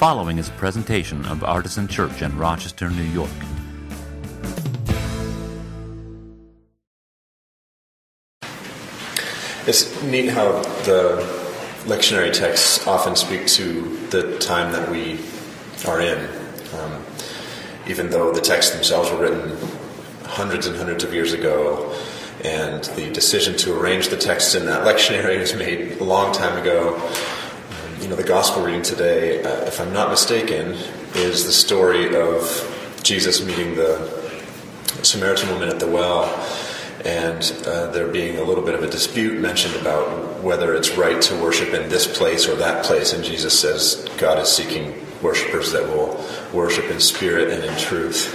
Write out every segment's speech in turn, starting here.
following is a presentation of Artisan Church in Rochester, New York. It's neat how the lectionary texts often speak to the time that we are in. Um, even though the texts themselves were written hundreds and hundreds of years ago, and the decision to arrange the texts in that lectionary was made a long time ago. You know, the gospel reading today, uh, if I'm not mistaken, is the story of Jesus meeting the Samaritan woman at the well, and uh, there being a little bit of a dispute mentioned about whether it's right to worship in this place or that place, and Jesus says God is seeking worshipers that will worship in spirit and in truth.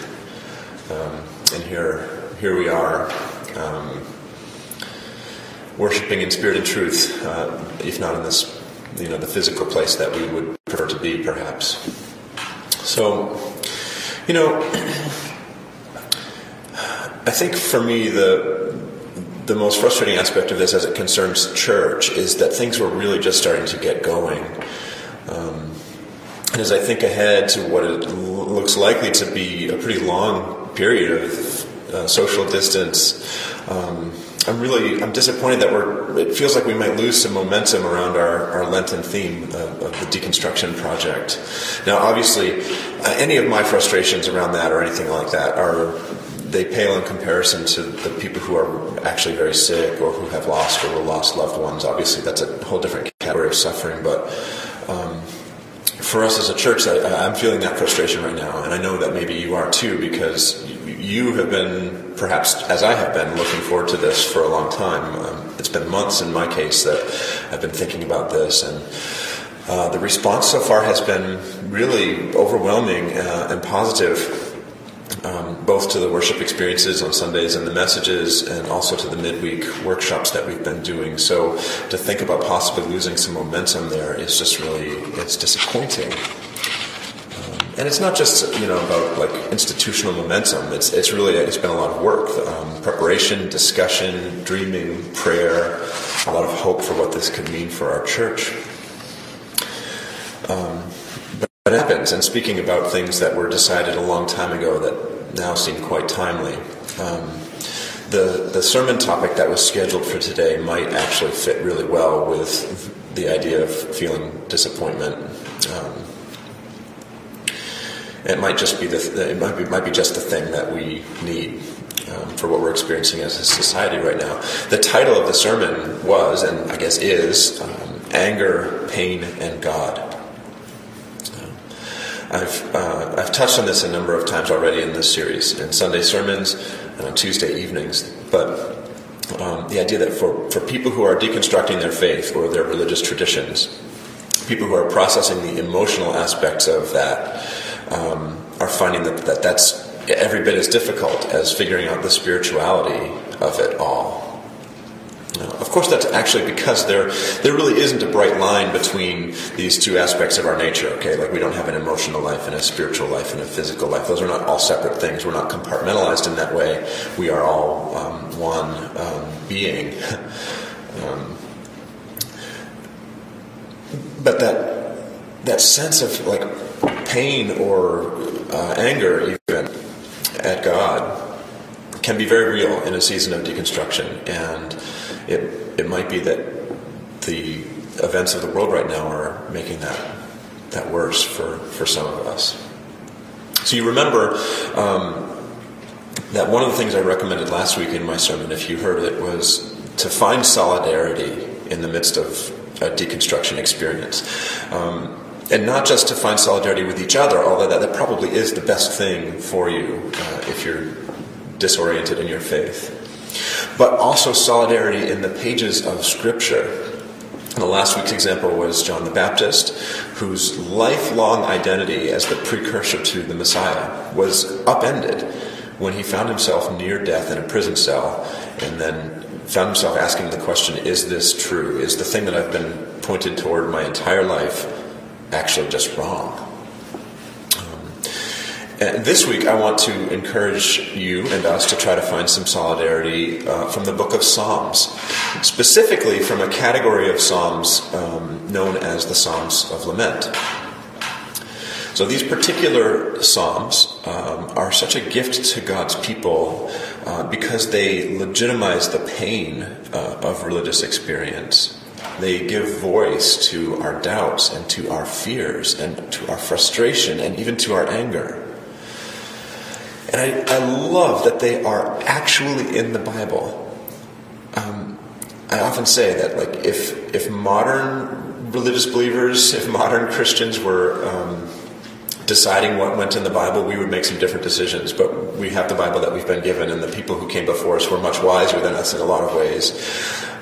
Um, and here, here we are, um, worshiping in spirit and truth, uh, if not in this, you know, the physical place that we would prefer to be, perhaps. So, you know, I think for me the the most frustrating aspect of this, as it concerns church, is that things were really just starting to get going. Um, and as I think ahead to what it looks likely to be a pretty long period of uh, social distance, um, I'm really I'm disappointed that we're. It feels like we might lose some momentum around our, our Lenten theme of, of the deconstruction project. Now, obviously, uh, any of my frustrations around that or anything like that are they pale in comparison to the people who are actually very sick or who have lost or lost loved ones. Obviously, that's a whole different category of suffering, but. Um, for us as a church, I, am feeling that frustration right now, and I know that maybe you are too, because you have been, perhaps as I have been, looking forward to this for a long time. Um, it's been months in my case that I've been thinking about this, and uh, the response so far has been really overwhelming uh, and positive um, both to the worship experiences on Sundays and the messages, and also to the midweek workshops that we've been doing. So to think about possibly losing some momentum there is just really it's disappointing. And it's not just you know about like institutional momentum. It's it's really it's been a lot of work, um, preparation, discussion, dreaming, prayer, a lot of hope for what this could mean for our church. Um, but it happens. And speaking about things that were decided a long time ago that now seem quite timely, um, the the sermon topic that was scheduled for today might actually fit really well with the idea of feeling disappointment. It might just be the it might be, might be just the thing that we need um, for what we're experiencing as a society right now. The title of the sermon was, and I guess is, um, anger, pain, and God. I've, uh, I've touched on this a number of times already in this series, in Sunday sermons and on Tuesday evenings. But um, the idea that for, for people who are deconstructing their faith or their religious traditions, people who are processing the emotional aspects of that, um, are finding that, that that's every bit as difficult as figuring out the spirituality of it all. Of course, that's actually because there there really isn't a bright line between these two aspects of our nature. Okay, like we don't have an emotional life and a spiritual life and a physical life. Those are not all separate things. We're not compartmentalized in that way. We are all um, one um, being. um, but that that sense of like pain or uh, anger, even at God, can be very real in a season of deconstruction and it, it might be that the events of the world right now are making that, that worse for, for some of us. So you remember um, that one of the things I recommended last week in my sermon, if you heard it, was to find solidarity in the midst of a deconstruction experience. Um, and not just to find solidarity with each other, although that, that probably is the best thing for you uh, if you're disoriented in your faith but also solidarity in the pages of Scripture. The last week's example was John the Baptist, whose lifelong identity as the precursor to the Messiah was upended when he found himself near death in a prison cell and then found himself asking the question Is this true? Is the thing that I've been pointed toward my entire life actually just wrong? Uh, this week, I want to encourage you and us to try to find some solidarity uh, from the book of Psalms, specifically from a category of Psalms um, known as the Psalms of Lament. So these particular psalms um, are such a gift to God's people uh, because they legitimize the pain uh, of religious experience. They give voice to our doubts and to our fears and to our frustration and even to our anger. And I, I love that they are actually in the Bible. Um, I often say that, like, if if modern religious believers, if modern Christians were um, deciding what went in the Bible, we would make some different decisions. But we have the Bible that we've been given, and the people who came before us were much wiser than us in a lot of ways.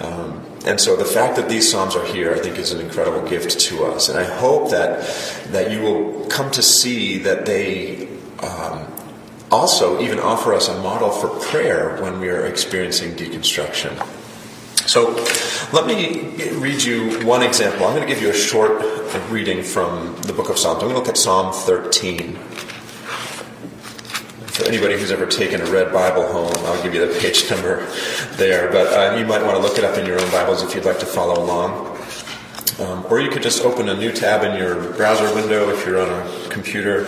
Um, and so the fact that these Psalms are here, I think, is an incredible gift to us. And I hope that that you will come to see that they um, also even offer us a model for prayer when we are experiencing deconstruction. So let me read you one example. I'm going to give you a short reading from the book of Psalms. I'm going to look at Psalm 13. For anybody who's ever taken a red Bible home, I'll give you the page number there. But uh, you might want to look it up in your own Bibles if you'd like to follow along. Um, or you could just open a new tab in your browser window if you're on a computer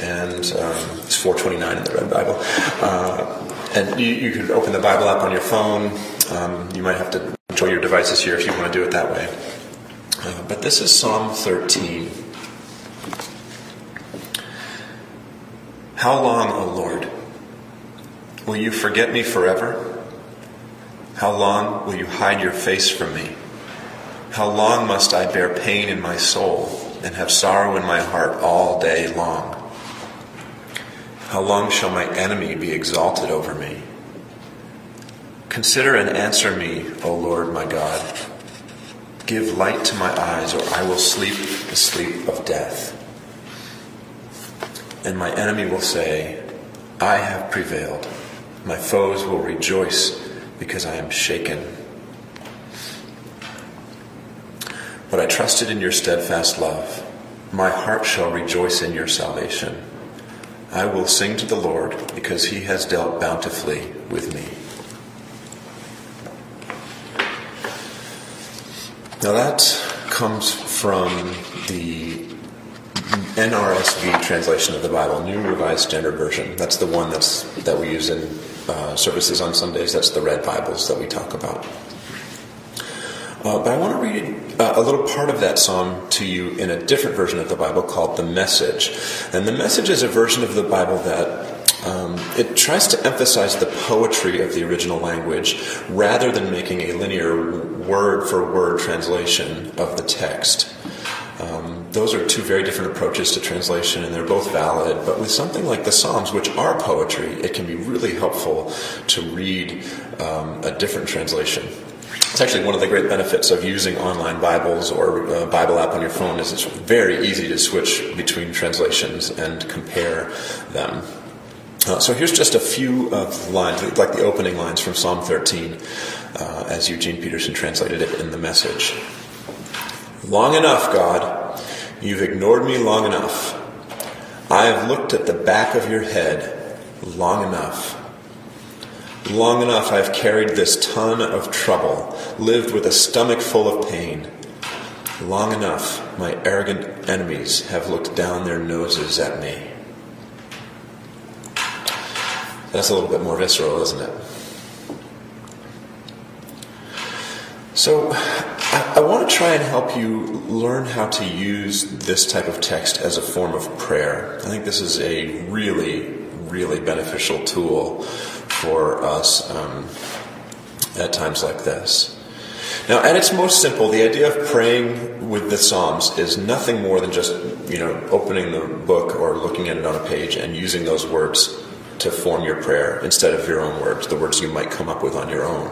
and um, it's 429 in the Red Bible. Uh, and you, you could open the Bible app on your phone. Um, you might have to control your devices here if you want to do it that way. Uh, but this is Psalm 13. How long, O Lord, will you forget me forever? How long will you hide your face from me? How long must I bear pain in my soul and have sorrow in my heart all day long? How long shall my enemy be exalted over me? Consider and answer me, O Lord my God. Give light to my eyes, or I will sleep the sleep of death. And my enemy will say, I have prevailed. My foes will rejoice because I am shaken. But I trusted in your steadfast love. My heart shall rejoice in your salvation. I will sing to the Lord because he has dealt bountifully with me. Now that comes from the NRSV translation of the Bible, New Revised Standard Version. That's the one that's that we use in uh, services on Sundays. That's the red Bibles that we talk about. Uh, but I want to read uh, a little part of that psalm to you in a different version of the Bible called the Message. And the Message is a version of the Bible that um, it tries to emphasize the poetry of the original language rather than making a linear word for word translation of the text. Um, those are two very different approaches to translation, and they're both valid. But with something like the Psalms, which are poetry, it can be really helpful to read um, a different translation. It's actually one of the great benefits of using online Bibles or a Bible app on your phone is it's very easy to switch between translations and compare them. Uh, so here's just a few of the lines, like the opening lines from Psalm 13, uh, as Eugene Peterson translated it in the message. Long enough, God. You've ignored me long enough. I have looked at the back of your head long enough. Long enough I've carried this ton of trouble, lived with a stomach full of pain. Long enough my arrogant enemies have looked down their noses at me. That's a little bit more visceral, isn't it? So, I, want to try and help you learn how to use this type of text as a form of prayer. I think this is a really, really beneficial tool for us um, at times like this. Now, at its most simple, the idea of praying with the Psalms is nothing more than just, you know, opening the book or looking at it on a page and using those words to form your prayer instead of your own words, the words you might come up with on your own.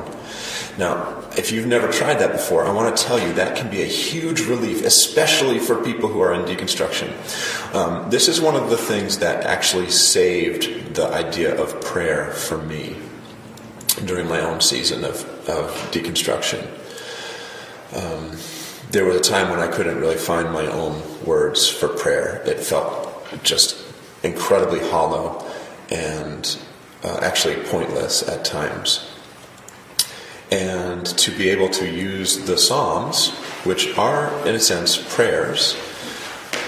Now, if you've never tried that before, I want to tell you that can be a huge relief, especially for people who are in deconstruction. Um, this is one of the things that actually saved the idea of prayer for me during my own season of, of deconstruction. Um, there was a time when I couldn't really find my own words for prayer. It felt just incredibly hollow and uh, actually pointless at times and to be able to use the Psalms, which are, in a sense, prayers,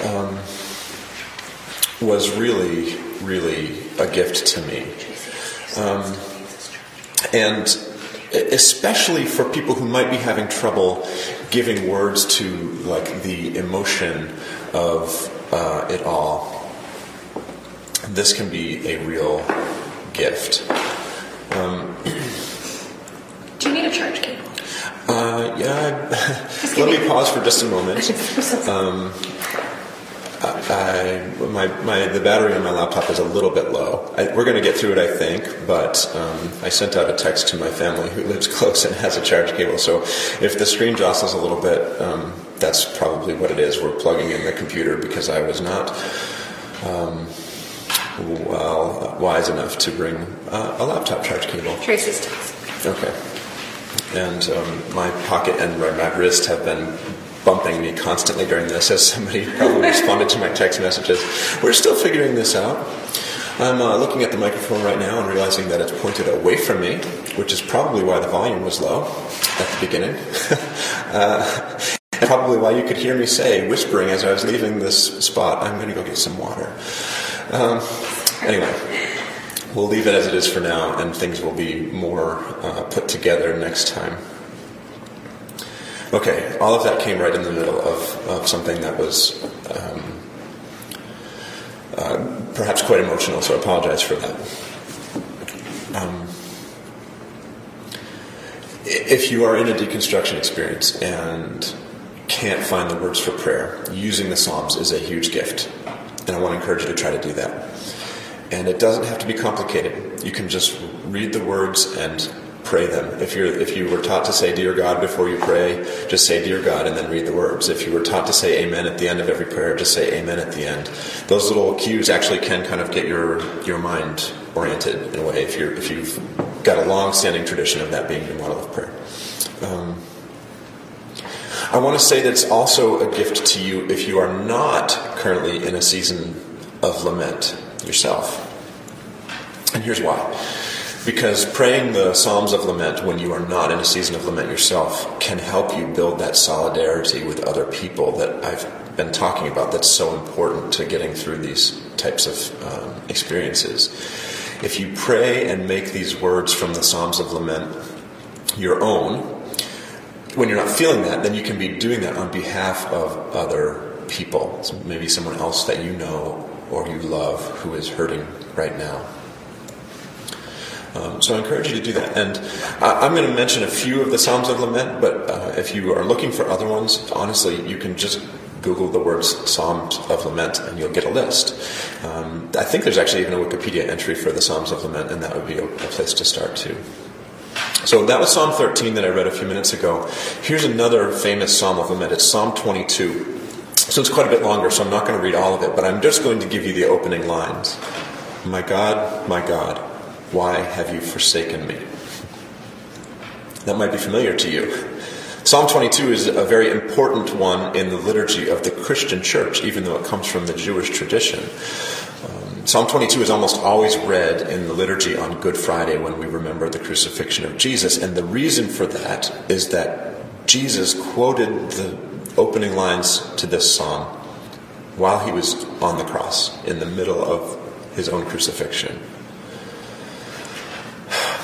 um, was really, really a gift to me. Um, and especially for people who might be having trouble giving words to like the emotion of uh, it all, this can be a real gift. Um, Do you need a charge cable? uh, yeah, let me pause for just a moment. Um, I, my, my, the battery on my laptop is a little bit low. I, we're going to get through it, I think, but um, I sent out a text to my family who lives close and has a charge cable. So if the screen jostles a little bit, um, that's probably what it is. We're plugging in the computer because I was not um, well wise enough to bring uh, a laptop charge cable. Tracy's text. Okay. And um, my pocket and my wrist have been bumping me constantly during this, as somebody probably responded to my text messages. We're still figuring this out. I'm uh, looking at the microphone right now and realizing that it's pointed away from me, which is probably why the volume was low at the beginning. uh, and probably why you could hear me say, whispering as I was leaving this spot, I'm going to go get some water. Um, anyway, we'll leave it as it is for now, and things will be more uh, put together next time. Okay, all of that came right in the middle of, of something that was um, uh, perhaps quite emotional, so I apologize for that. Um, if you are in a deconstruction experience and can't find the words for prayer, using the Psalms is a huge gift. And I want to encourage you to try to do that. And it doesn't have to be complicated. You can just read the words and pray them. If you're if you were taught to say "Dear God" before you pray, just say "Dear God" and then read the words. If you were taught to say "Amen" at the end of every prayer, just say "Amen" at the end. Those little cues actually can kind of get your your mind oriented in a way. If you're if you've got a long-standing tradition of that being your model of prayer. Um, I want to say that it's also a gift to you if you are not currently in a season of lament yourself. And here's why. Because praying the Psalms of Lament when you are not in a season of lament yourself can help you build that solidarity with other people that I've been talking about that's so important to getting through these types of um, experiences. If you pray and make these words from the Psalms of Lament your own, when you're not feeling that, then you can be doing that on behalf of other people. So maybe someone else that you know or you love who is hurting right now. Um, so I encourage you to do that. And I, am going to mention a few of the Psalms of Lament, but uh, if you are looking for other ones, honestly, you can just Google the words Psalms of Lament and you'll get a list. Um, I think there's actually even a Wikipedia entry for the Psalms of Lament, and that would be a, a place to start too. So that was Psalm 13 that I read a few minutes ago. Here's another famous Psalm of Lament. It's Psalm 22. So it's quite a bit longer, so I'm not going to read all of it, but I'm just going to give you the opening lines. My God, my God, why have you forsaken me? That might be familiar to you. Psalm 22 is a very important one in the liturgy of the Christian church, even though it comes from the Jewish tradition. Psalm 22 is almost always read in the liturgy on Good Friday when we remember the crucifixion of Jesus, and the reason for that is that Jesus quoted the opening lines to this psalm while he was on the cross in the middle of his own crucifixion.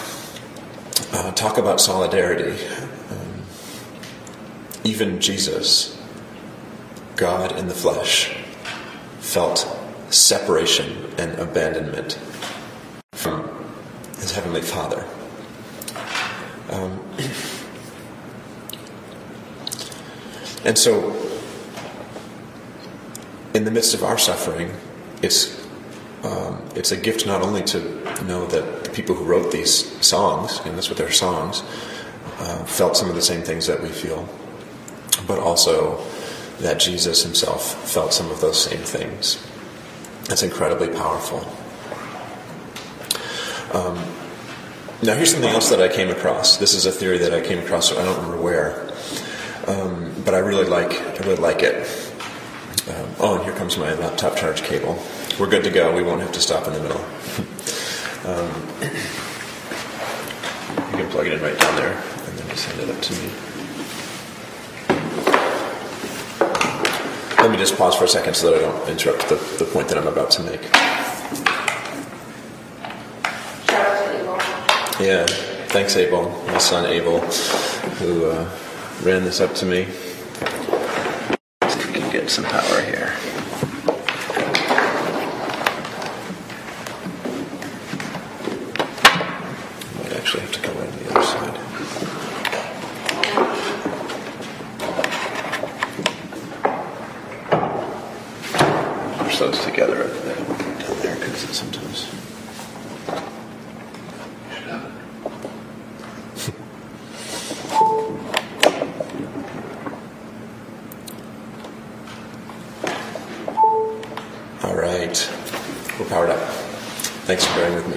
Uh, talk about solidarity. Um, even Jesus, God in the flesh, felt separation and abandonment from his heavenly Father. Um, and so, in the midst of our suffering, it's um, it's a gift not only to know that the people who wrote these songs, and that's what they're songs, uh, felt some of the same things that we feel, but also that Jesus himself felt some of those same things. That's incredibly powerful. Um, now, here's something else that I came across. This is a theory that I came across, so I don't remember where, um, but I really like. I really like it. Um, oh, and here comes my laptop charge cable we're good to go. We won't have to stop in the middle. um, you can plug it in right down there, and then just hand it up to me. Let me just pause for a second so that I don't interrupt the, the point that I'm about to make. Yeah, thanks, Abel, my son Abel, who uh, ran this up to me. See if we can get some power here. Might actually have to come around the other side. Push those together up there, down there, because sometimes. All right. We're powered up. Thanks for bearing with me.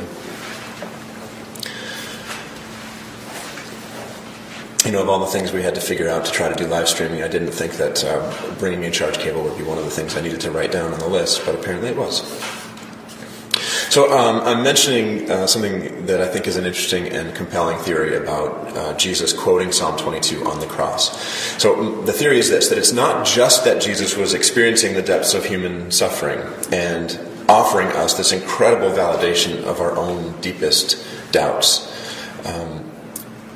You know, of all the things we had to figure out to try to do live streaming, I didn't think that uh, bringing me a charge cable would be one of the things I needed to write down on the list, but apparently it was. So um, I'm mentioning uh, something that I think is an interesting and compelling theory about uh, Jesus quoting Psalm 22 on the cross. So mm, the theory is this: that it's not just that Jesus was experiencing the depths of human suffering and offering us this incredible validation of our own deepest doubts. Um,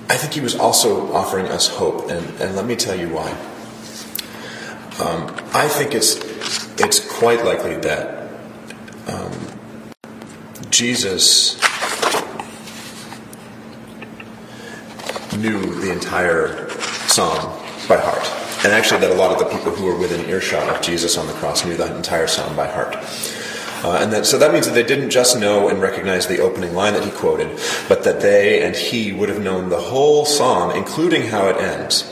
I think he was also offering us hope, and, and let me tell you why. Um, I think it's it's quite likely that Jesus knew the entire psalm by heart, and actually that a lot of the people who were within earshot of Jesus on the cross knew that entire psalm by heart. Uh, and that, so that means that they didn't just know and recognize the opening line that he quoted, but that they and he would have known the whole psalm, including how it ends.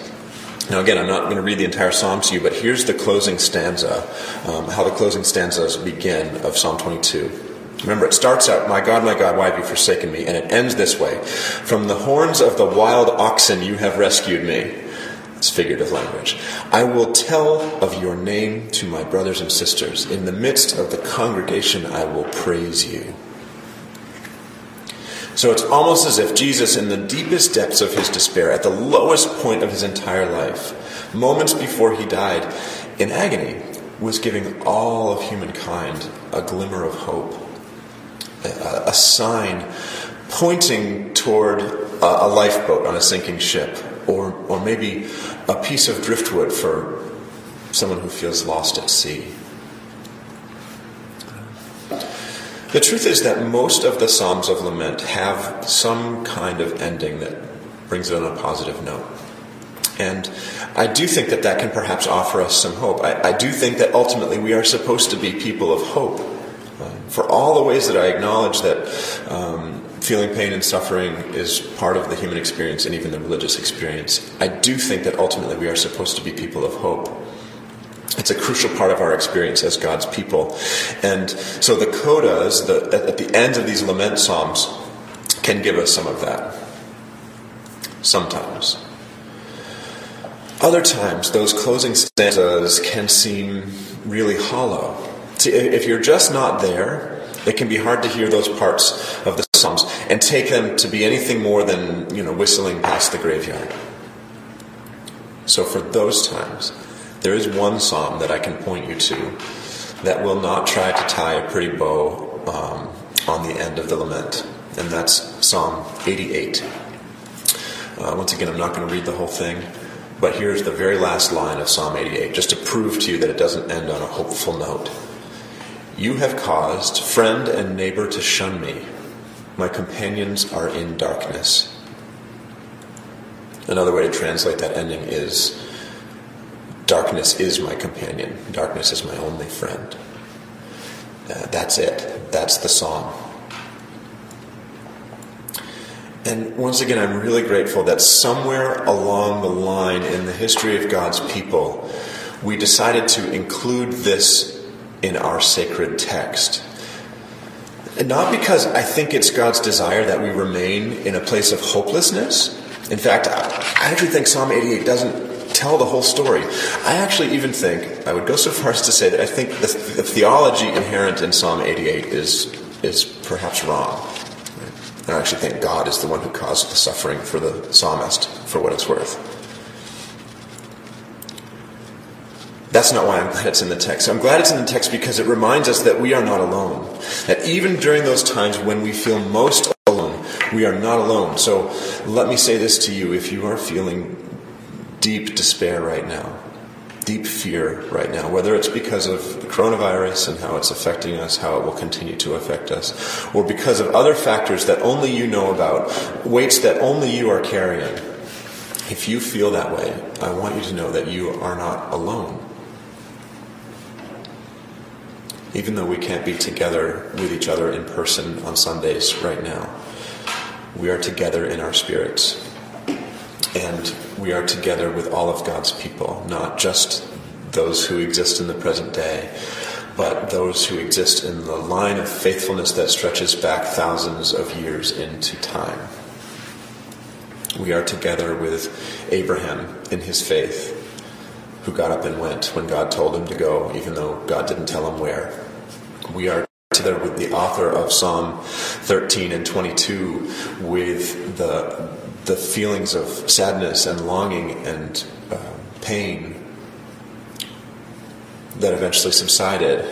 Now, again, I'm not going to read the entire psalm to you, but here's the closing stanza, um, how the closing stanzas begin of Psalm 22. Remember, it starts out, My God, my God, why have you forsaken me? And it ends this way From the horns of the wild oxen you have rescued me. It's figurative language. I will tell of your name to my brothers and sisters. In the midst of the congregation, I will praise you. So it's almost as if Jesus, in the deepest depths of his despair, at the lowest point of his entire life, moments before he died in agony, was giving all of humankind a glimmer of hope, a, sign pointing toward a, a lifeboat on a sinking ship, or, or maybe a piece of driftwood for someone who feels lost at sea. The truth is that most of the Psalms of Lament have some kind of ending that brings it on a positive note. And I do think that that can perhaps offer us some hope. I, I do think that ultimately we are supposed to be people of hope. For all the ways that I acknowledge that um, feeling pain and suffering is part of the human experience and even the religious experience, I do think that ultimately we are supposed to be people of hope. It's a crucial part of our experience as God's people. And so the codas, the, at the end of these lament psalms, can give us some of that. Sometimes. Other times, those closing stanzas can seem really hollow. See, if you're just not there, it can be hard to hear those parts of the Psalms and take them to be anything more than, you know, whistling past the graveyard. So for those times, there is one psalm that I can point you to that will not try to tie a pretty bow um, on the end of the lament, and that's Psalm 88. Uh, once again, I'm not going to read the whole thing, but here's the very last line of Psalm 88, just to prove to you that it doesn't end on a hopeful note. You have caused friend and neighbor to shun me. My companions are in darkness. Another way to translate that ending is Darkness is my companion. Darkness is my only friend. Uh, that's it. That's the song. And once again, I'm really grateful that somewhere along the line in the history of God's people, we decided to include this in our sacred text. And not because I think it's God's desire that we remain in a place of hopelessness. In fact, I actually think Psalm 88 doesn't tell the whole story. I actually even think, I would go so far as to say that I think the, the theology inherent in Psalm 88 is, is perhaps wrong. I actually think God is the one who caused the suffering for the psalmist, for what it's worth. That's not why I'm glad it's in the text. I'm glad it's in the text because it reminds us that we are not alone. That even during those times when we feel most alone, we are not alone. So let me say this to you if you are feeling deep despair right now, deep fear right now, whether it's because of the coronavirus and how it's affecting us, how it will continue to affect us, or because of other factors that only you know about, weights that only you are carrying. If you feel that way, I want you to know that you are not alone. Even though we can't be together with each other in person on Sundays right now, we are together in our spirits. And we are together with all of God's people, not just those who exist in the present day, but those who exist in the line of faithfulness that stretches back thousands of years into time. We are together with Abraham in his faith, who got up and went when God told him to go, even though God didn't tell him where. We are together with the author of Psalm 13 and 22 with the, the feelings of sadness and longing and uh, pain that eventually subsided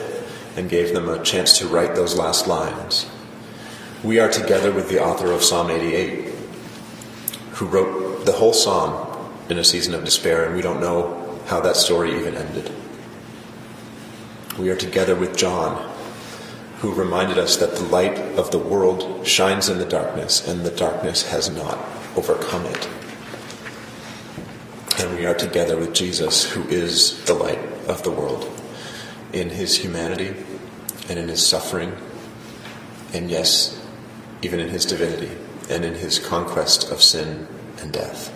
and gave them a chance to write those last lines. We are together with the author of Psalm 88, who wrote the whole psalm in a season of despair, and we don't know how that story even ended. We are together with John, who reminded us that the light of the world shines in the darkness, and the darkness has not overcome it. And we are together with Jesus, who is the light of the world, in his humanity and in his suffering, and yes, even in his divinity and in his conquest of sin and death.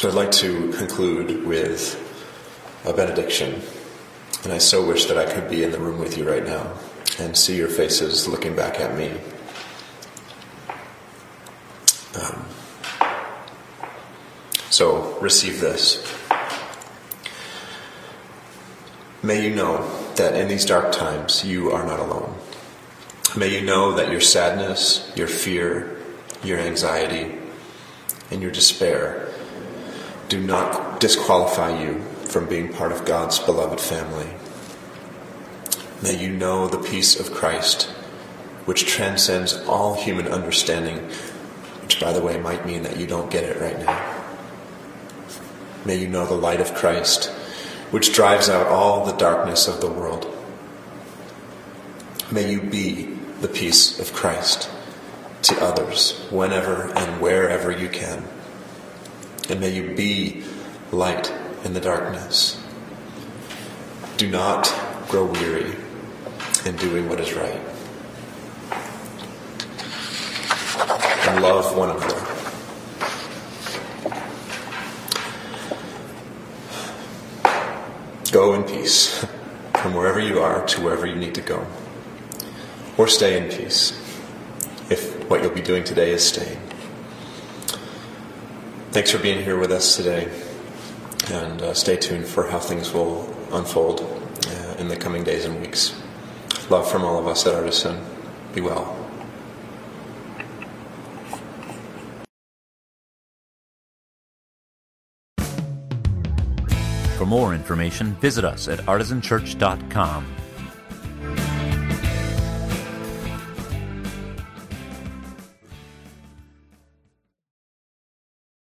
So I'd like to conclude with a benediction. And I so wish that I could be in the room with you right now and see your faces looking back at me. Um, so receive this. May you know that in these dark times you are not alone. May you know that your sadness, your fear, your anxiety, and your despair do not disqualify you from being part of God's beloved family. May you know the peace of Christ, which transcends all human understanding, which, by the way, might mean that you don't get it right now. May you know the light of Christ, which drives out all the darkness of the world. May you be the peace of Christ to others whenever and wherever you can. And may you be light in the darkness. Do not grow weary in doing what is right. And love one another. Go in peace from wherever you are to wherever you need to go. Or stay in peace if what you'll be doing today is staying. Thanks for being here with us today. And uh, stay tuned for how things will unfold uh, in the coming days and weeks. Love from all of us at Artisan. Be well. For more information, visit us at artisanchurch.com